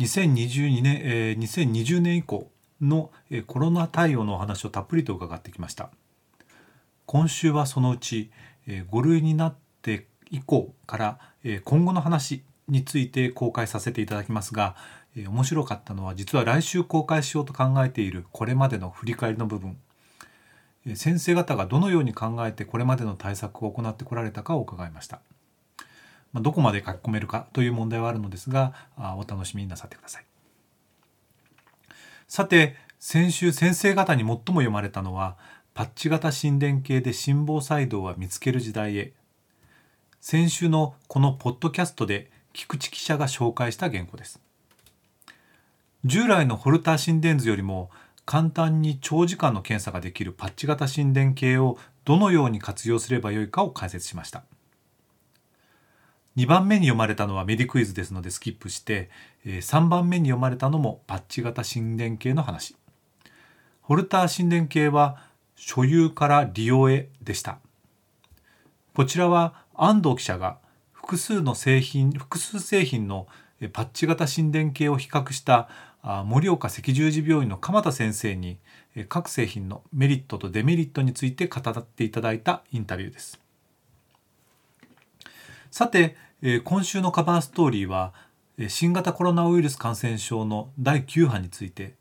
2022年、えー、2020年以降の、え、コロナ対応のお話をたっぷりと伺ってきました今週はそのうち、え、5類になって以降から、え、今後の話について公開させていただきますが、え、面白かったのは実は来週公開しようと考えているこれまでの振り返りの部分先生方がどのように考えてこれまでの対策を行ってこられたかを伺いました。まあ、どこまで書き込めるかという問題はあるのですがあお楽しみになさってください。さて先週先生方に最も読まれたのはパッチ型心電計で心房細動は見つける時代へ。先週のこのポッドキャストで菊池記者が紹介した原稿です。従来のホルター心電図よりも簡単に長時間の検査ができるパッチ型心電計をどのように活用すればよいかを解説しました。2番目に読まれたのはメディクイズですのでスキップしてえ3番目に読まれたのもパッチ型心電計の話。ホルター心電計は所有から利用へでした。こちらは安藤記者が複数の製品複数製品のパッチ型心電計を比較した盛岡赤十字病院の鎌田先生に各製品のメリットとデメリットについて語っていただいたインタビューです。さて、えー、今週のカバーストーリーは新型コロナウイルス感染症の第9波について。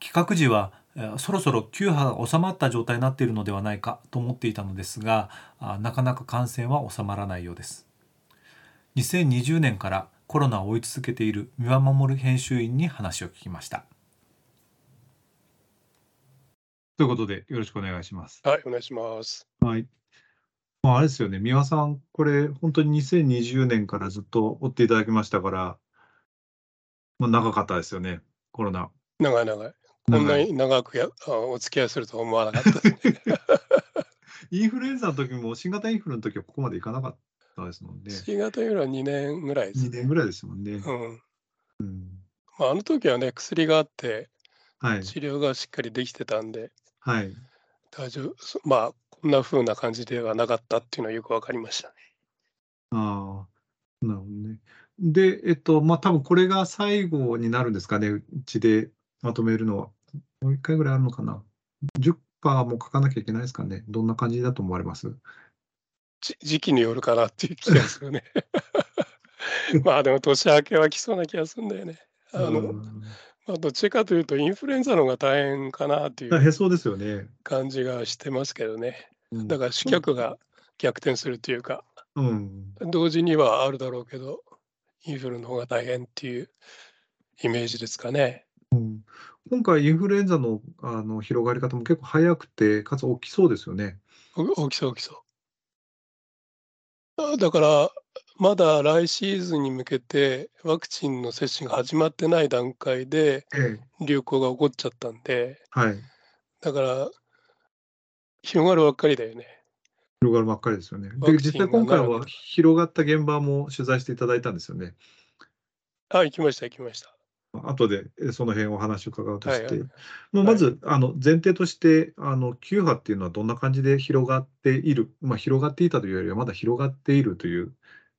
企画時はそろそろ9波が収まった状態になっているのではないかと思っていたのですがなかなか感染は収まらないようです。2020年からコロナを追い続けている三輪守編集員に話を聞きました。ということでよろしくお願いします。はいお願いします。はいまあ、あれですよね、三輪さん、これ、本当に2020年からずっと追っていただきましたから、まあ、長かったですよね、コロナ。長い長い。こんなに長くやお付き合いすると思わなかったね。インフルエンザの時も、新型インフルの時はここまでいかなかったですもんね。新型インフルは2年ぐらいです、ね。2年ぐらいですもんね。うん。うん、まあ、あの時はね、薬があって、はい、治療がしっかりできてたんで、はい、大丈夫。まあ、な風な感じではなかったっていうのはよく分かりましたね。ああ、なるほどね。で、えっと、まあ、多分これが最後になるんですかね、うちでまとめるのは。もう一回ぐらいあるのかな。10%も書かなきゃいけないですかね。どんな感じだと思われます？時期によるかなっていう気がするね。まあでも年明けは来そうな気がするんだよね。あの、まあ、どっちかというとインフルエンザの方が大変かなっていうへそうですよね。感じがしてますけどね。だから主客が逆転するというか、うん、同時にはあるだろうけど、インフルの方が大変っていうイメージですかね。うん、今回、インフルエンザのあの広がり方も結構早くて、かつ大きそうですよね。大きそう、大きそう。だから、まだ来シーズンに向けてワクチンの接種が始まってない段階で流行が起こっちゃったんで、はい。だから広がるばっかりだよね。広がるばっかりですよね。で、実際今回は広がった現場も取材していただいたんですよね。あ、行きました、行きました。後でその辺お話を伺うとして、はいはい、まあ、まず、あの前提としてあの9波っていうのはどんな感じで広がっている、まあ、広がっていたというよりはまだ広がっているという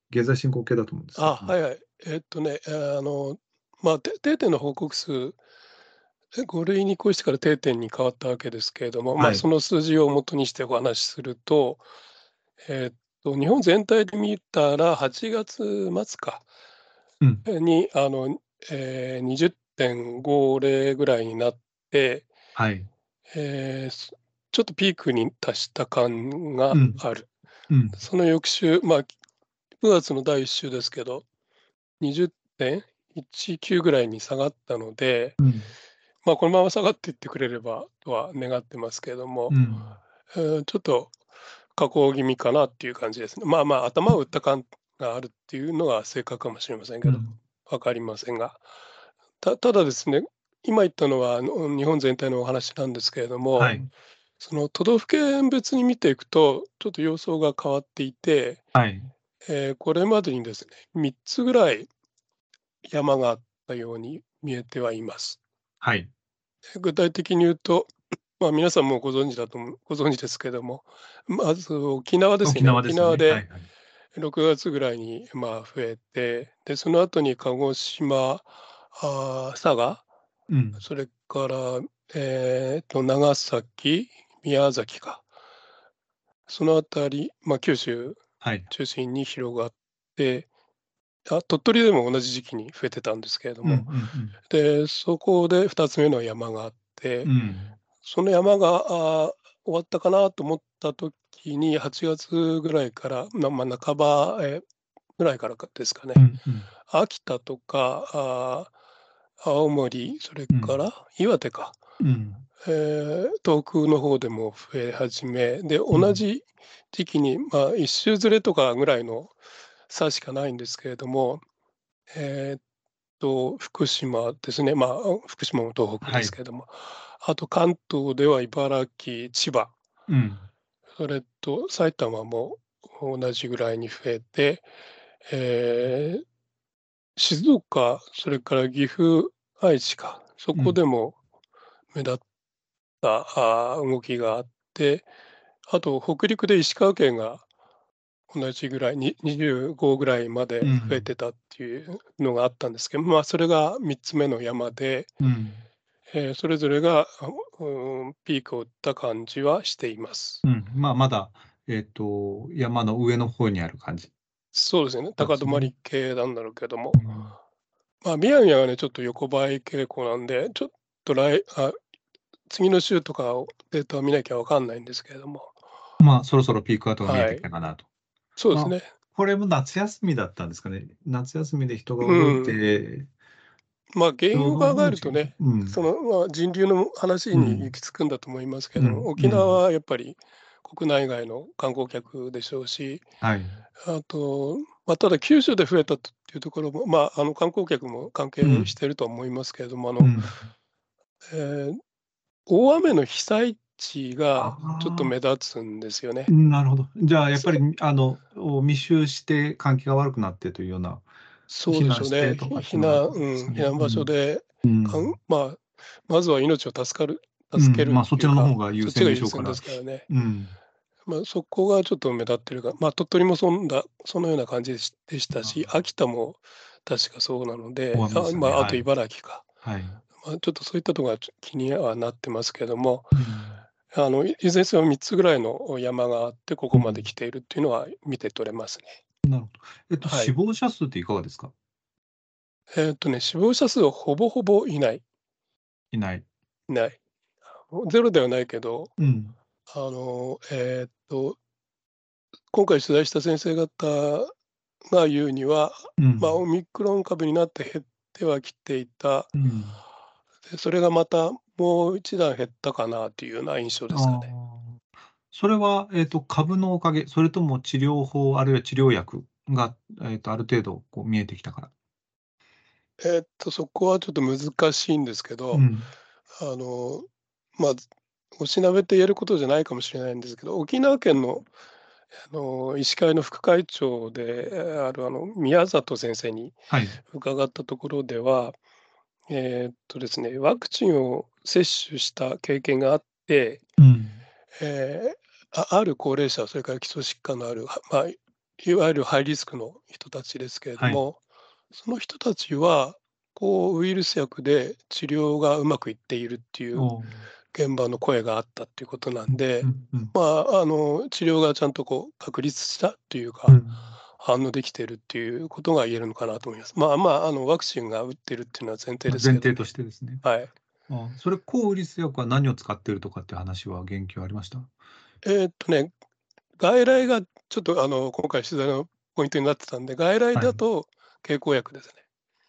現在進行形だと思うんですあ、はいはい。えっとね、あの、まあ、定点の報告数、5類に移行してから定点に変わったわけですけれども、まあ、その数字をもとにしてお話しすると、えっと、日本全体で見たら、8月末か、うん。に、あの、えー、20.5例ぐらいになって、はい。えーちょっとピークに達した感がある。うん。その翌週、まあ、9月の第1週ですけど、20.19ぐらいに下がったので、うん、まあ、このまま下がっていってくれればとは願ってますけれども、うん、えー、ちょっと下降気味かなっていう感じですね。まあまあ、頭を打った感があるっていうのが正確かもしれませんけど、うん、分かりませんが。たただですね、今言ったのは日本全体のお話なんですけれども、はい、その都道府県別に見ていくと、ちょっと様相が変わっていて、はい、えー、これまでにですね、3つぐらい山があったように見えてはいます。はい、具体的に言うと、まあ、皆さんもご存知だとご存知ですけども、まず沖縄ですね。沖縄で、ね、沖縄で6月ぐらいにまあ増えて、でその後に鹿児島、あ佐賀、うん、それから、えー、と長崎、宮崎か、そのあたり、まあ、九州中心に広がって、あ鳥取でも同じ時期に増えてたんですけれども、でそこで2つ目の山があって、うん、その山があ終わったかなと思った時に8月ぐらいから、まあ、半ば、えぐらいからですかね、うんうん、秋田とかあ青森それから岩手か、うん。えー、遠くの方でも増え始めで同じ時期に、まあ、1周ずれとかぐらいの差しかないんですけれども、えー、っと福島ですね、まあ、福島も東北ですけれども、はい、あと関東では茨城、千葉、うん、それと埼玉も同じぐらいに増えて、えー、静岡、それから岐阜、愛知か、そこでも目立った、あ動きがあって、あと北陸で石川県が同じぐらい、に25ぐらいまで増えてたっていうのがあったんですけど、まあ、それが3つ目の山で、うん。えーそれぞれが、うん、ピークを打った感じはしています。うん、まあ、まだ、えっと、山の上の方にある感じ。そうですね、高止まり系なんだろうけども、うん。まあ、宮城はね、ちょっと横ばい傾向なんで、ちょっと来あ次の週とかデータを見なきゃわかんないんですけれども、まあ、そろそろピークアウトが見えてきたかなと。そうですね。これも夏休みだったんですかね。夏休みで人が動いて、まあ、原因を考えるとね、うん、そのまあ、人流の話に行き着くんだと思いますけど、うん、沖縄はやっぱり国内外の観光客でしょうし、はい、あと、まあ、ただ九州で増えたというところも、まあ、あの観光客も関係していると思いますけれども、あのえー、大雨の被災地がちょっと目立つんですよね。なるほど。じゃあ、やっぱりあの密集して換気が悪くなってというような、そうでしょうね。避難、うん、避難場所で、うん、まあ、まずは命を助かる、助ける、うん、まあ、そちらの方が優先でしょうから。ですからね。うん。まあ、そこがちょっと目立ってるが、まあ、鳥取もそんなそのような感じでしたし、秋田も確かそうなので、ね、あまあ、あと茨城か、はい。まあ、ちょっとそういったところが気にはなってますけども、うん、あのいずれにせよ3つぐらいの山があって、ここまで来ているっていうのは見て取れますね。なるほど。えっと、はい、死亡者数っていかがですか？えっとね、死亡者数はほぼほぼいない。いない。いない。ゼロではないけど、うん、あの、えー、っと、今回取材した先生方が言うには、うん、まあ、オミクロン株になって減ってはきていた、うん、でそれがまたもう一段減ったかなというような印象ですかね。それは、えーと、株のおかげ、それとも治療法、あるいは治療薬が、えーと、ある程度こう見えてきたから。えっと、そこはちょっと難しいんですけど、うん、あの、まあ、おしなべて言えることじゃないかもしれないんですけど、沖縄県のあの医師会の副会長であるあの宮里先生に伺ったところでは、はい、えー、っとですね、ワクチンを接種した経験があって、うん、えー、あある高齢者、それから基礎疾患のある、まあ、いわゆるハイリスクの人たちですけれども、はい、その人たちは抗ウイルス薬で治療がうまくいっているっていう現場の声があったっていう。ことなんで、うんうん、まあ、あの治療がちゃんとこう確立したっていうか、うん、反応できてるっていうことが言えるのかなと思います。まあまあ、あのワクチンが打ってるっていうのは前提ですけど、前提としてですね。はい。あそれ、抗ウイルス薬は何を使ってるとかって話は言及ありました？えー、っとね、外来がちょっとあの今回取材のポイントになってたんで、外来だと経口薬ですね。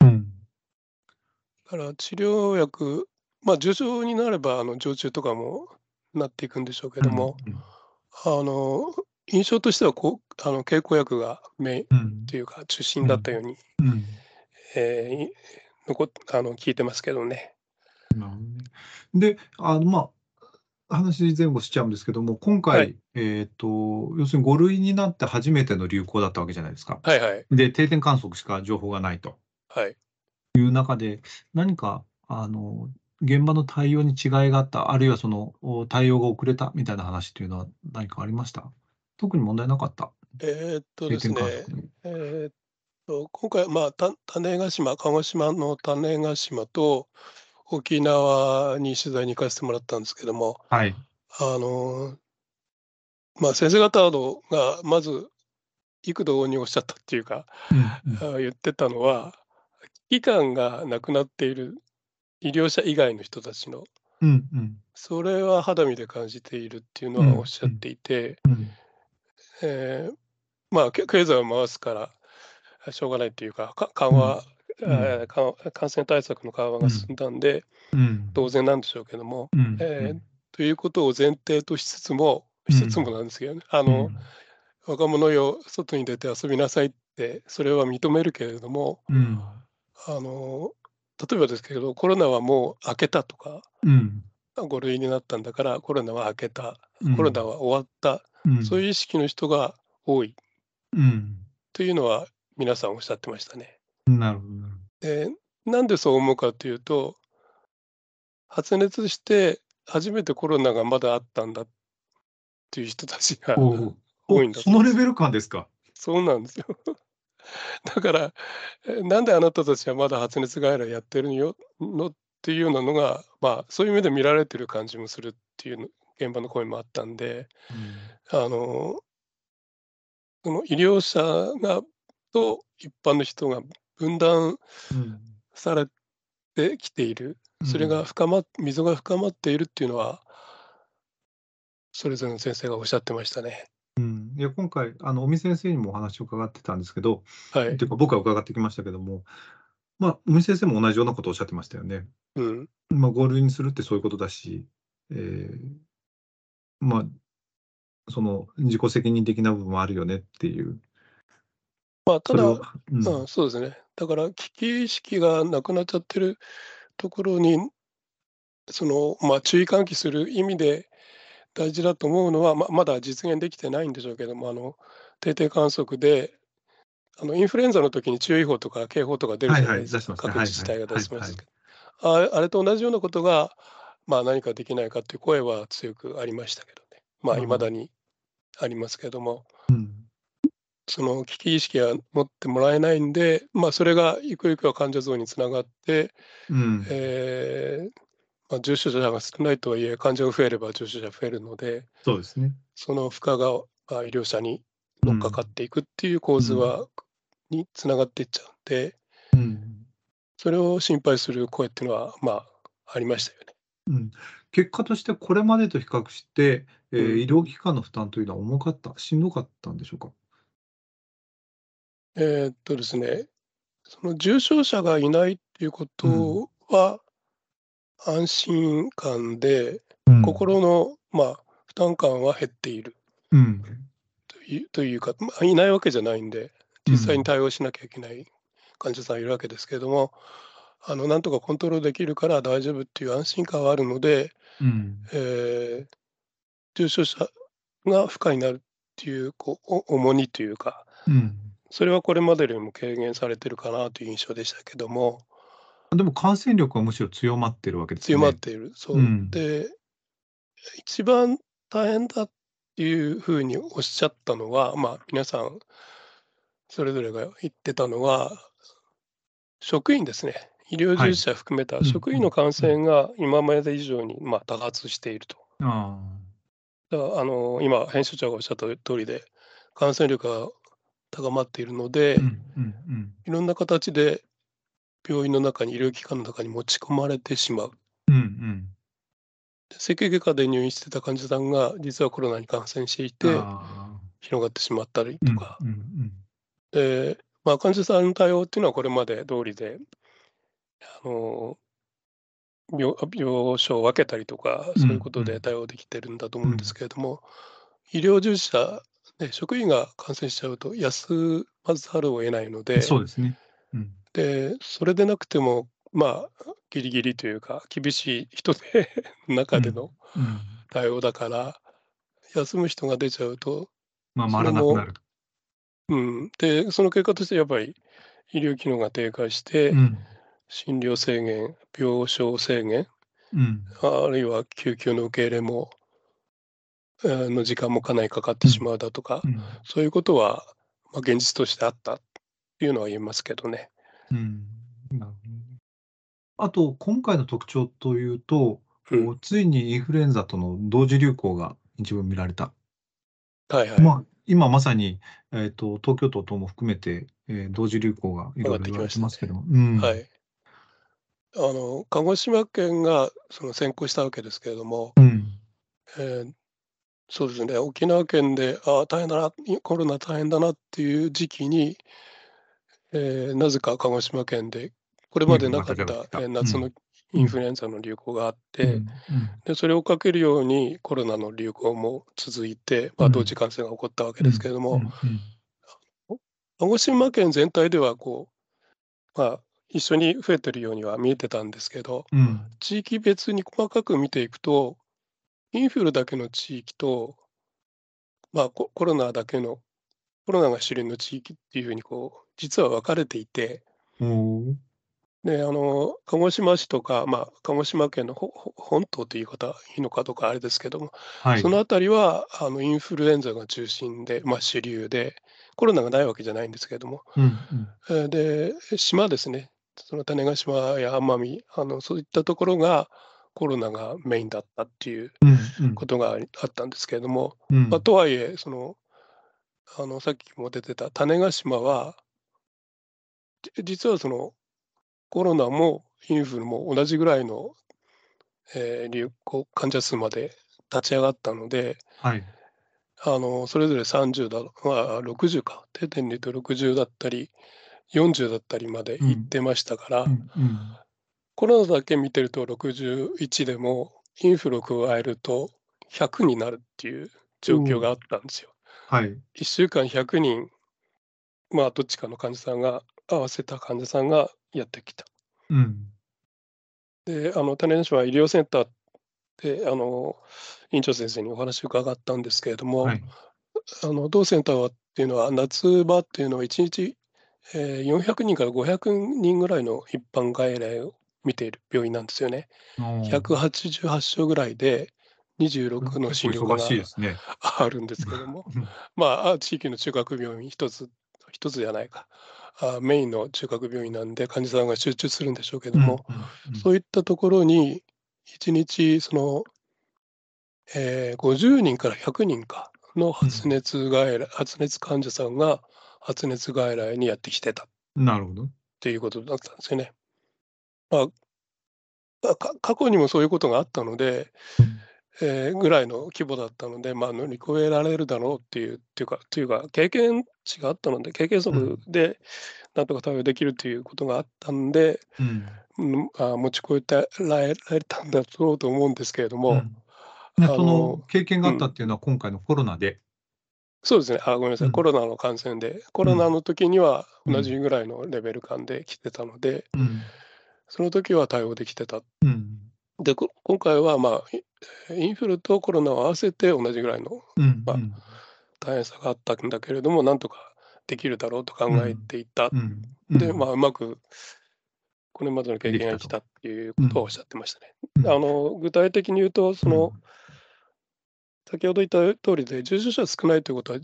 はい、うん、だから治療薬まあ、重症になれば、あの、常駐とかもなっていくんでしょうけども、うんあの、印象としてはこう、あの、経口薬がメインっていうか、中心だったように、うんえー残あの聞いてますけどね。なるほどね。で、あの、まあ、話前後しちゃうんですけども、今回、はいえっと、要するに5類になって初めての流行だったわけじゃないですか。はいはい。で、定点観測しか情報がないとはい。いう中で、何か、あの、現場の対応に違いがあった、あるいはその、お対応が遅れたみたいな話っていうのは何かありました？特に問題なかった。えーっと定ですね。えーっと、今回、まあ、た種子島、鹿児島の種子島と沖縄に取材に行かせてもらったんですけども、はい。あの、まあ、先生方のが、まず、幾度におっしゃったっていうか、うんうん。あ言ってたのは、危機感がなくなっている医療者以外の人たちの、うんうん。それは肌身で感じているっていうのうんはおっしゃっていて、うんえーまあ、け経済を回すからしょうがないっていうか、か緩和、うん。えーか感染対策の緩和が進んだんで、うん。当然なんでしょうけども、うん。えーということを前提としつつも、しつつもなんですけどね、あの、若者よ、外に出て遊びなさいって、それは認めるけれども、うん。あの例えばですけど、コロナはもう明けたとか、うん。5類になったんだから、コロナは明けた、うん。コロナは終わった、うん。そういう意識の人が多い。うん。というのは、皆さんおっしゃってましたね。なるほどでなんでそう思うかというと、発熱して初めてコロナがまだあったんだっていう人たちが 多いんだおそのレベル感ですか？そうなんですよ。だから、えなんであなたたちはまだ発熱外来やってるのっていうようなのが、まあ、そういう目で見られてる感じもするっていうの現場の声もあったんで、あのその医療者がと一般の人が分断うん。されてきている、それが深まっ溝が深まっているっていうのは、それぞれの先生がおっしゃってましたね。うん。いや今回、あの尾身先生にもお話を伺ってたんですけど、はい。っていうか僕は伺ってきましたけども、まあ、尾身先生も同じようなことをおっしゃってましたよね。うん。まあ、5類にするってそういうことだし、えーまあ、その自己責任的な部分もあるよねっていう。まあ、ただ、そうん。うん、そうですね。だから危機意識がなくなっちゃってるところに、そのまあ、注意喚起する意味で大事だと思うのは、ままだ実現できてないんでしょうけども、あの定点観測で、あのインフルエンザの時に注意報とか警報とか出るじゃないですか、はいはい各自治体が出しますはいけど、ああれと同じようなことが、まあ、何かできないかっていう声は強くありましたけどね、まあ、うんいまだにありますけども。うん。その危機意識が持ってもらえないんで、まあ、それがゆくゆくは患者増につながって、うん。えーまあ、重症者が少ないとはいえ、患者が増えれば重症者増えるので、そうですね。その負荷がまあ医療者に乗っかかっていくっていう構図は、につながっていっちゃうんで、うん。それを心配する声っていうのは、まあ、ありましたよね。うん、結果としてこれまでと比較して、えーうん。医療機関の負担というのは重かった、しんどかったんでしょうか？えーっとですね、その重症者がいないっていうことは、安心感で、うん。心の、まあ、負担感は減っている。うん。というというか、まあ、いないわけじゃないんで、実際に対応しなきゃいけない患者さんいるわけですけれども、あのなんとかコントロールできるから大丈夫っていう安心感はあるので、うんえー重症者が不可になるっていうこうお重荷というか、うんそれはこれまでよりも軽減されてるかなという印象でしたけども、でも感染力はむしろ強まってるわけですね。まっている。そううんで、一番大変だっていうふうにおっしゃったのは、まあ、皆さんそれぞれが言ってたのは、職員ですね。医療従事者含めたうん職員の感染が今まで以上にまあ多発していると。あだからあの今、編集長がおっしゃった通りで、感染力が高まっているので、ーうんうんうん。いろんな形で病院の中に、医療機関の中に持ち込まれてしまう。うんうん。整形外科で入院してた患者さんが実はコロナに感染していてあ広がってしまったりーとか、うんうんでまあ、患者さんの対応っていうのはこれまで通りであの病病床を分けたりとかそういうことで対応できてるんだと思うんですけれども、医療従事者で職員が感染しちゃうと休まざるを得ないのうんでそうですね。うん。でそれでなくてもまあ、ギリギリというか、厳しい人で 中での対応だから、休む人が出ちゃうと、まあ、回らなくなる。うん、で、その結果としてやっぱり医療機能が低下して、うん、診療制限、病床制限、うん、あるいは救急の受け入れも、の時間もかなりかかってしまうだとか、うん、そういうことは、まあ、現実としてあったっていうのは言えますけどね。うん、なるほどあと、今回の特徴というと、うん、ついにインフルエンザとの同時流行が一部見られた。はいはい。まあ、今まさに、えーと、東京都等も含めて、えー、同時流行がいろいろ言われてますけども。ね、はい。あの鹿児島県がその先行したわけですけれども、うん、えー、そうですね、沖縄県で、ああ、大変だな、コロナ大変だなっていう時期に、えー、なぜか鹿児島県で、これまでなかった、えー、夏のインフルエンザの流行があって、でそれをかけるようにコロナの流行も続いて、まあ、同時感染が起こったわけですけれども、鹿児島県全体ではこう、まあ、一緒に増えてるようには見えてたんですけど、うん、地域別に細かく見ていくと、インフルだけの地域と、まあ、コロナだけの、コロナが主流の地域っていうふうにこう、実は分かれていて、で、あの、鹿児島市とか、まあ、鹿児島県の本島という言い方いいのかとかあれですけども、はい。そのあたりは、あの、インフルエンザが中心で、まあ、主流で、コロナがないわけじゃないんですけれども、うんうん。で、島ですね、その種子島や奄美、あの、そういったところがコロナがメインだったっていうことがあったんですけれども、うん。まあ、とはいえ、その、あの、さっきも出てた種子島は、実はそのコロナもインフルも同じぐらいの、えー、流行患者数まで立ち上がったので、はい、あのそれぞれ30だ、まあ、60か。定点で言うと60だったり40だったりまで行ってましたから、コロナだけ見てると61でもインフルを加えると100になるっていう状況があったんですよ。はい、1週間100人まあどっちかの患者さんが合わせた患者さんがやってきた。うん。で、あの、種子島医療センターで、あの、院長先生にお話を伺ったんですけれども、はい。あの、同センターはっていうのは、夏場っていうのは1日、えー、400人から500人ぐらいの一般外来を見ている病院なんですよね。188床ぐらいで、26の診療科がね。あるんですけども、まあ、地域の中学病院一つ、一つじゃないか。あメインの中核病院なんで患者さんが集中するんでしょうけども、そういったところに1日その、えー、50人から100人かの発熱外来、うん、発熱患者さんが発熱外来にやってきてた。なるほど。っていうことだったんですよね。まあ、過去にもそういうことがあったので、えー、ぐらいの規模だったので、まあ、乗り越えられるだろうっていう、っていうか、というか、経験値があったので、経験則でなんとか対応できるということがあったんで、うん、あ持ち越えられたんだろうと思うんですけれども、うん、その経験があったっていうのは、今回のコロナで、そうですね、あごめんなさい、コロナの感染で、コロナの時には同じぐらいのレベル感で来てたので、その時は対応できてた。で、今回は、まあ、インフルとコロナを合わせて同じぐらいの、まあ、大変さがあったんだけれども、なんとかできるだろうと考えていた。で、まあ、うまくこれまでの経験が来たっていうことをおっしゃってましたね。あの具体的に言うと、その、先ほど言った通りで、重症者少ないということは、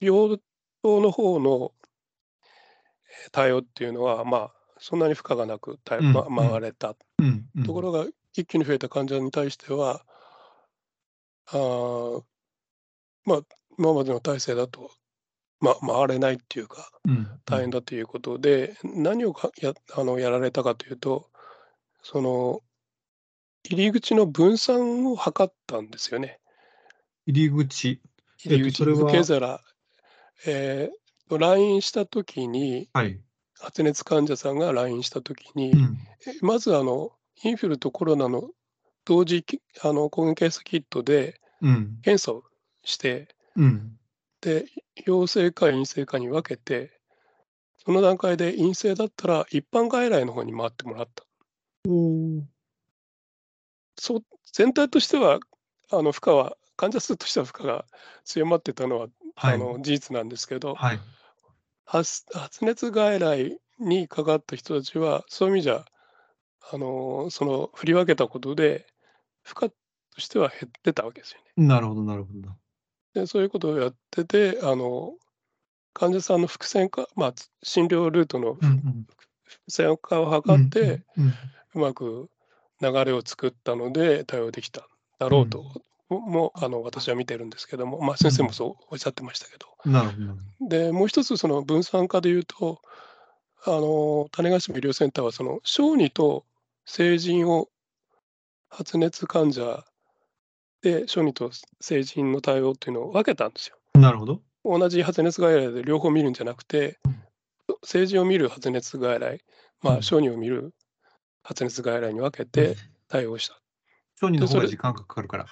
病棟の方の対応っていうのは、まあ、そんなに負荷がなく、ま、回れた。ところが、一気に増えた患者に対しては、あまあ、今までの体制だと、ま、回れないっていうか、大変だということで、何をかやあのやられたかというと、その、入り口の分散を図ったんですよね。入り口。入り口、受け皿。えー、来院した時に、はい。発熱患者さんが来院した時に、うん。まずあの、インフルとコロナの同時あの抗原検査キットで検査をして、うん。で、陽性か陰性かに分けて、その段階で陰性だったら一般外来の方に回ってもらった。そう全体としてはあの負荷は患者数としては負荷が強まってたのは、はい、あの事実なんですけど、はい、発発熱外来にかかった人たちはそういう意味じゃあのその振り分けたことで負荷としては減ってたわけですよね。なるほどなるほど。でそういうことをやっててあの患者さんの伏線化、まあ、診療ルートの伏線化を図って、うまく流れを作ったので対応できただろうと、もあの私は見てるんですけども、まあ、先生もそうおっしゃってましたけど。なるほどでもう一つその分散化でいうとあの種子島医療センターはその小児と成人を発熱患者で小児と成人の対応っていうのを分けたんですよ。なるほど。同じ発熱外来で両方見るんじゃなくて、成人を見る発熱外来、まあ、小児を見る発熱外来に分けて対応した。小児の方が時間がかかるから。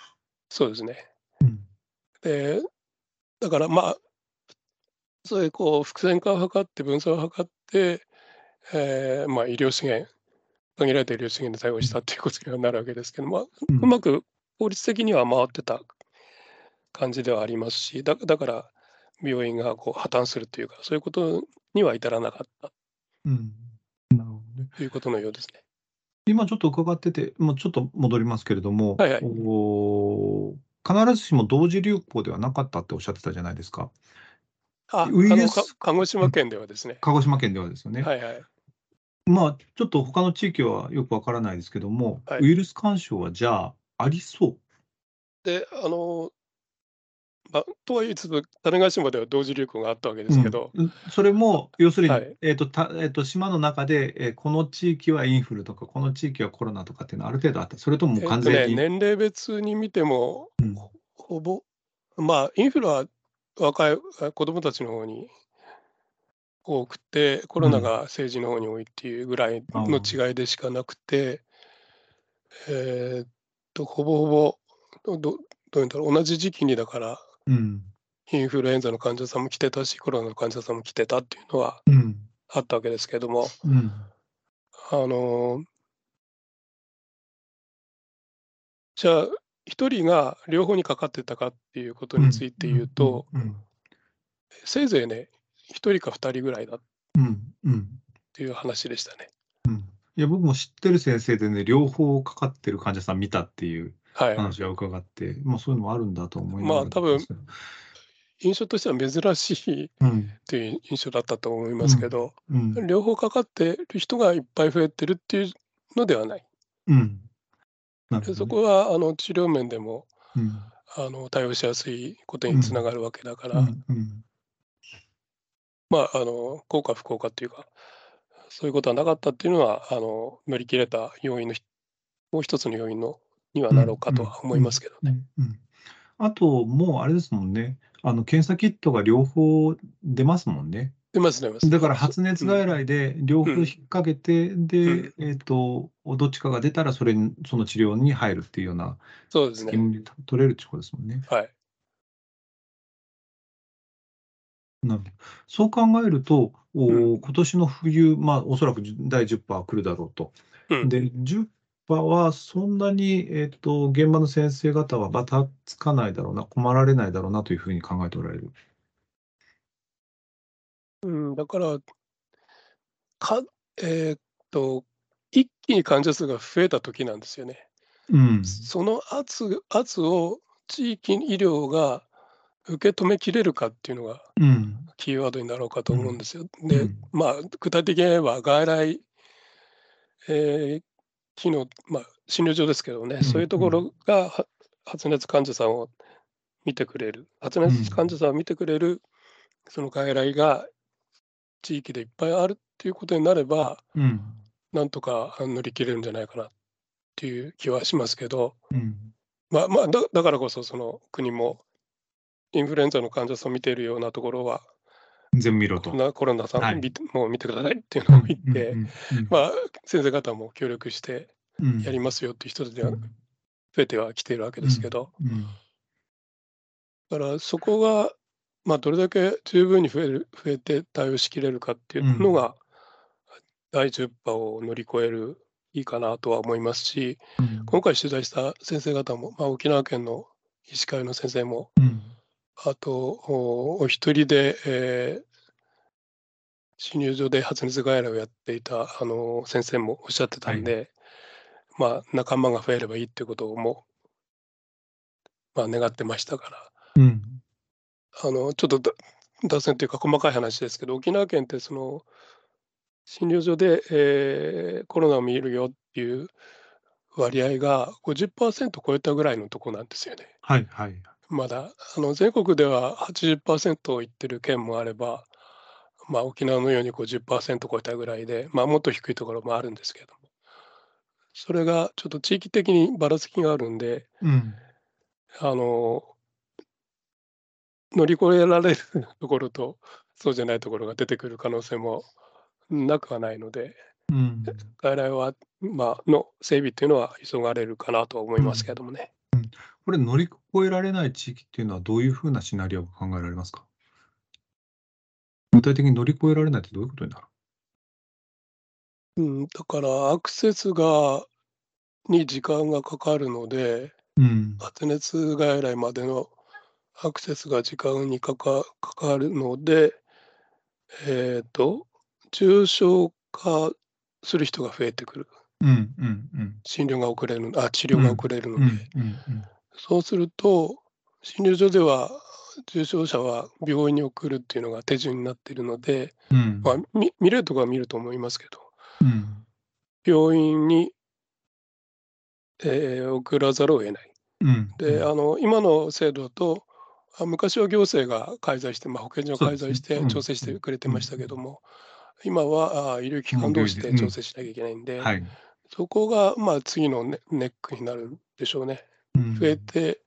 そうですね。うん、でだからまあそういうこう伏線化を図って分散を図って、えーまあ、医療資源限られた医療資源で対応したっていうことにはなるわけですけど、まあ、うまく効率的には回ってた感じではありますしだだから病院がこう破綻するというかそういうことには至らなかった、うん、なるほどね、ということのようですね。今ちょっと伺ってて、まあ、ちょっと戻りますけれども、はいはい、お必ずしも同時流行ではなかったっておっしゃってたじゃないですか。あウイルス鹿児島県ではですね。鹿児島県ではですよね。はいはい。まあ、ちょっと他の地域はよくわからないですけども、はい、ウイルス干渉はじゃあ、ありそう？で、あの、まあ、とはいえつつ、種子島では同時流行があったわけですけど、うん、それも要するに、はい、えーとたえーと、島の中で、えー、この地域はインフルとか、この地域はコロナとかっていうのはある程度あった、それとも完全に、ね、年齢別に見ても、うん、ほぼ、まあ、インフルは若い子どもたちの方に多くて、コロナが政治の方に多いっていうぐらいの違いでしかなくて、うん、えっと、ほぼほぼ、どどういうんだろう、同じ時期にだから、うん、インフルエンザの患者さんも来てたし、コロナの患者さんも来てたっていうのはあったわけですけども、うん、あの、じゃあ、一人が両方にかかってたかっていうことについて言うと、せいぜいね、一人か二人ぐらいだっていう話でしたね。うん、いや僕も知ってる先生でね、両方かかってる患者さん見たっていう話は伺って、はい、まあ、そういうのもあるんだと思いますまあ多分印象としては珍しいっていう印象だったと思いますけど、うん。うん、両方かかってる人がいっぱい増えてるっていうのではない。うん。ね、そこはあの治療面でも、うん、あの対応しやすいことにつながるわけだから、まああの効果不効果っていうかそういうことはなかったっていうのはあの乗り切れた要因のもう一つの要因のにはなろうかとは思いますけどね。あと、もうあれですもんね、あの検査キットが両方出ますもんね。出ます出ます。だから発熱外来で両方引っ掛けて、うん、で、うん、えっ、ー、と、どっちかが出たらそれに、その治療に入るっていうような、そうですね。取れるってことですもんね。はい。なる。そう考えると、おうん、今年の冬、まあ、おそらく第10%来るだろうと。うん、で、10%はそんなに、えっ、ー、と、現場の先生方はばたつかないだろうな、困られないだろうなというふうに考えておられる。うん、だから、かえーっと、一気に患者数が増えた時なんですよね。うん。その圧圧を地域医療が受け止めきれるかっていうのがうん。キーワードになろうかと思うんですよ。うで、ん。まあ、具体的に言えば外来、えー機能、まあ、診療所ですけどね、そういうところが発熱患者さんを見てくれる、発熱患者さんを見てくれる、その外来が地域でいっぱいあるっていうことになれば、うん、なんとか乗り切れるんじゃないかなっていう気はしますけど、うん、まあまあだ、だからこそその国もインフルエンザの患者さんを見ているようなところは、全部見ろと。コロナさん、はい、もう見てくださいっていうのを言って、まあ、先生方も協力してやりますよっていう人たちが増えてはきているわけですけど、だからそこがまあ、どれだけ十分に増える増えて対応しきれるかっていうのが、第10波を乗り越えるいいかなとは思いますし、うん、今回取材した先生方も、まあ、沖縄県の医師会の先生も、うん、あとおお一人で、えー、診療所で発熱外来をやっていたあの先生もおっしゃってたんで、はい、まあ、仲間が増えればいいっていうことも、まあ、願ってましたから、うん、あのちょっと脱線というか細かい話ですけど沖縄県ってその診療所で、えー、コロナを見るよっていう割合が50%超えたぐらいのとこなんですよね。はいはい。まだあの全国では80%をいってる県もあれば、まあ、沖縄のように50%超えたぐらいで、まあ、もっと低いところもあるんですけれども。それがちょっと地域的にばらつきがあるんで、うん、あの乗り越えられるところとそうじゃないところが出てくる可能性もなくはないので、うん、外来は、まあの整備っていうのは急がれるかなとは思いますけどもね。うん、これ乗り越えられない地域っていうのはどういうふうなシナリオが考えられますか？具体的に乗り越えられないってどういうことになる？うん、だからアクセスがに時間がかかるので、うん、発熱外来までのアクセスが時間にかかかかるので、えっ、ー、と、重症化する人が増えてくる。うんうんうん、診療が遅れるあ治療が遅れるので、そうすると診療所では重症者は病院に送るっていうのが手順になっているので、うん、まあ、見見れるところは見ると思いますけど、うん、病院に、えー、送らざるを得ない。うん、であの今の制度だと昔は行政が介在して、まあ、保健所が介在して調整してくれてましたけども、今はあ医療機関同士で調整しなきゃいけないんで、はい、そこがまあ次のネネックになるでしょうね。増えて、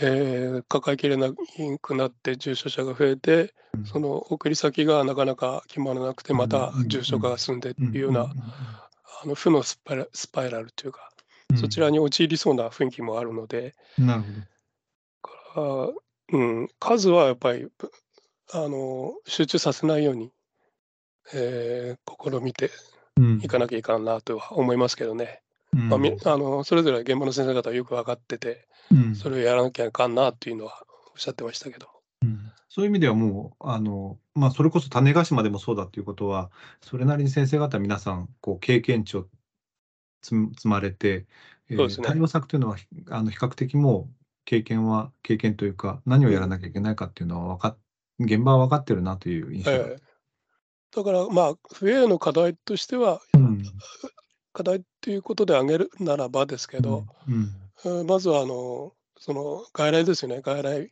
えー、抱えきれなくなって重症者が増えて、その送り先がなかなか決まらなくて、また重症化が進んでっていうような、あの負のスパイラスパイラルというか、そちらに陥りそうな雰囲気もあるので、なるほど。うん、数はやっぱりあの集中させないように、えー、試みていかなきゃいかんなとは思いますけどね。うん。まあ、あのそれぞれ現場の先生方はよく分かってて、うん、それをやらなきゃいかんなっていうのはおっしゃってましたけど。うん、そういう意味ではもうあの、まあ、それこそ種子島でもそうだっていうことはそれなりに先生方皆さんこう経験値を積まれて、えー、ね、対応策というのはあの比較的もう経験は経験というか何をやらなきゃいけないかっていうのは分か現場は分かってるなという印象、えー、だからまあ冬への課題としては、うん、課題ということで挙げるならばですけど、うん。うん、まずはあのその外来ですよね。外来、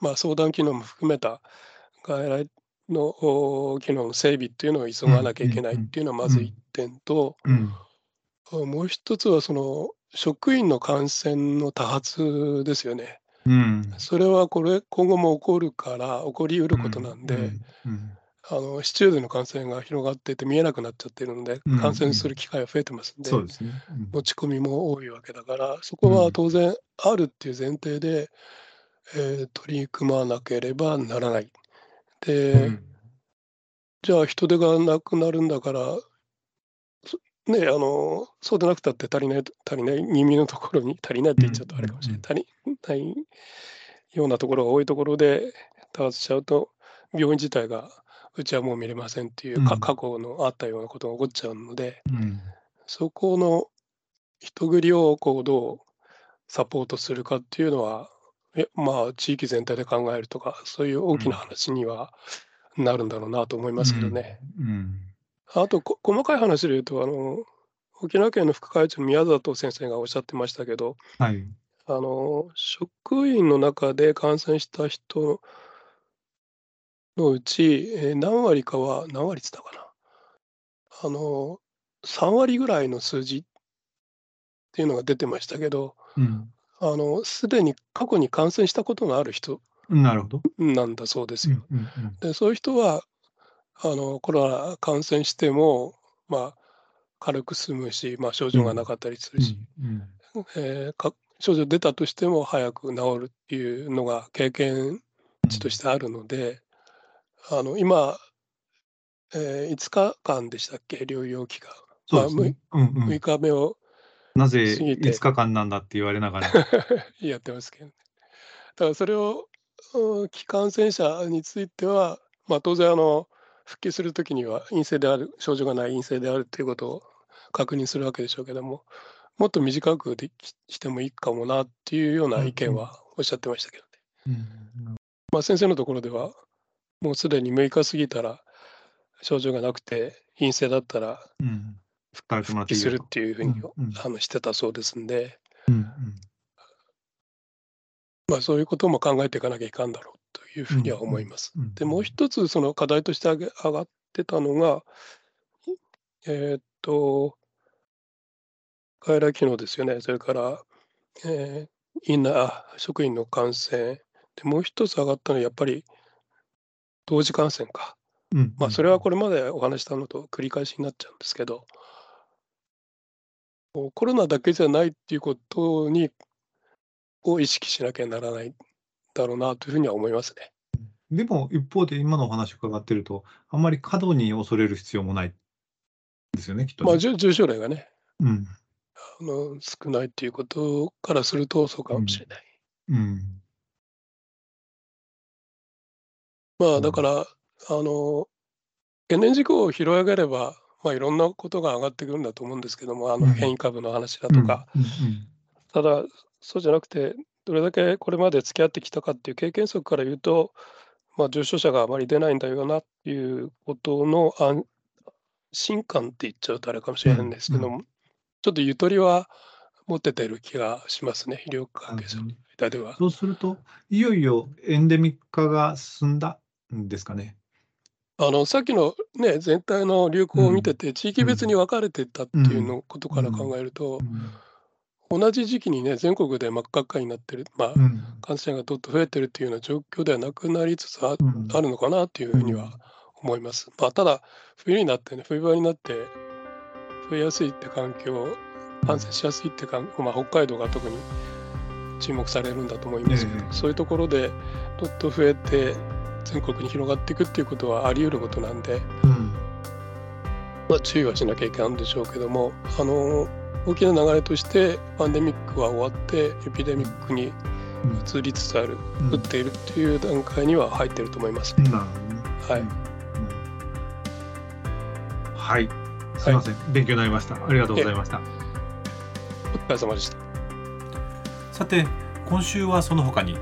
まあ、相談機能も含めた外来の機能の整備っていうのを急がなきゃいけないっていうのはまず一点と、もう一つはその職員の感染の多発ですよね。うん、それはこれ今後も起こるから起こりうることなんで、うん。うん、あの市中での感染が広がっていて見えなくなっちゃってるので、感染する機会が増えてますんで、ね、持ち込みも多いわけだからそこは当然あるっていう前提で、えー、取り組まなければならない。で、じゃあ人手がなくなるんだからね、あの、そうでなくたって足りない、足りない、耳のところに足りないって言っちゃうとあれかもしれない。足りないようなところが多いところで多発しちゃうと、病院自体がうちはもう見れませんっていうか、過去のあったようなことが起こっちゃうので、うん、そこの人繰りをこうどうサポートするかっていうのは、えまあ、地域全体で考えるとか、そういう大きな話にはなるんだろうなと思いますけどね。うん、うんあと、こ細かい話で言うと、あの、沖縄県の副会長の宮里先生がおっしゃってましたけど、はい。あの、職員の中で感染した人のうち、え、何割かは何割っつったかな。あの、3割ぐらいの数字っていうのが出てましたけど、うん。あの、すでに過去に感染したことのある人なるほど。なんだそうですよ。うんうんうん。で、そういう人はあのコロナ感染しても、まあ、軽く済むし、まあ、症状がなかったりするし、うんえー、か症状出たとしても早く治るっていうのが経験値としてあるので、あの今、えー、5日間でしたっけ、療養期間。そうですね。まあ、うんうん、6日目をなぜ5日間なんだって言われながら。やってますけどね。だからそれを、うん、気感染者については、まあ、当然あの、復帰するときには陰性である、症状がない陰性であるということを確認するわけでしょうけども、もっと短くできしてもいいかもなっていうような意見はおっしゃってましたけどね。うんうん、まあ、先生のところでは、もうすでに6日過ぎたら症状がなくて陰性だったら復帰するっていうふうに、あのしてたそうですんで、まあ、そういうことも考えていかなきゃいかんだろうというふうには思います。でもう一つその課題として上がってたのがえー、っと外来機能ですよね。それから、えー、インナー職員の感染。でもう一つ上がったのはやっぱり同時感染か。うんまあ、それはこれまでお話したのと繰り返しになっちゃうんですけど、コロナだけじゃないっていうことにを意識しなきゃならないだろうなというふうには思いますね。でも一方で今のお話を伺ってると、あんまり過度に恐れる必要もないですよね、きっと、ね、まあ重症例がね、うん、あの少ないっていうことからするとそうかもしれない。うん、うんまあだから、あの、懸念事項を拾い上げれば、まあいろんなことが上がってくるんだと思うんですけども、あの変異株の話だとか、ただ、そうじゃなくて、どれだけこれまで付き合ってきたかっていう経験則から言うと、まあ、重症者があまり出ないんだよなっていうことの安心感って言っちゃうとあれかもしれないんですけども、ちょっとゆとりは持ててる気がしますね、医療関係者の間では。そうすると、いよいよエンデミック化が進んだですかね。あのさっきの、ね、全体の流行を見てて、地域別に分かれてたっていうのことから考えると、同じ時期にね、全国で真っ赤っかになってる、まあ、感染がどっと増えてるっていうような状況ではなくなりつつあ,、るのかなっていうふうには思います。まあ、ただ、冬になってね、冬場になって、増えやすいって環境、感染しやすいって環境、まあ、北海道が特に注目されるんだと思いますけど、そういうところでどっと増えて、全国に広がっていくっていうことはあり得ることなんで、うん、まあ、注意はしなきゃいけないんでしょうけどもあの大きな流れとしてパンデミックは終わってエピデミックに移りつつある、うん、打っているっていう段階には入ってると思います、ね、なるほどね。はい、はい。すみません、はい、勉強になりました。ありがとうございました。お疲れ様でした。さて、今週はその他に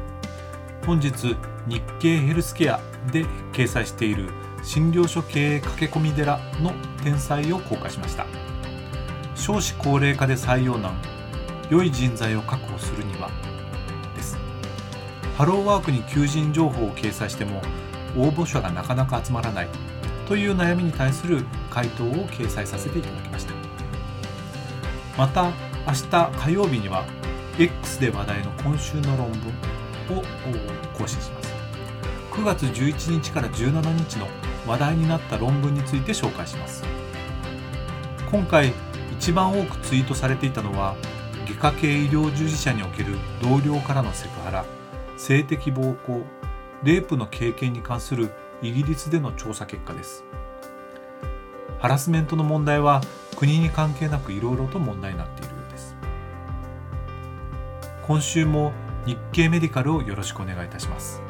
本日日経ヘルスケアで掲載している診療所経営駆け込み寺の天才を公開しました。少子高齢化で採用難良い人材を確保するにはです。ハローワークに求人情報を掲載しても応募者がなかなか集まらないという悩みに対する回答を掲載させていただきました。また明日火曜日には X で話題の今週の論文を更新します。9月11日から17日の話題になった論文について紹介します。今回一番多くツイートされていたのは外科系医療従事者における同僚からのセクハラ性的暴行レイプの経験に関するイギリスでの調査結果です。ハラスメントの問題は国に関係なくいろいろと問題になっているようです。今週も日経メディカルをよろしくお願いいたします。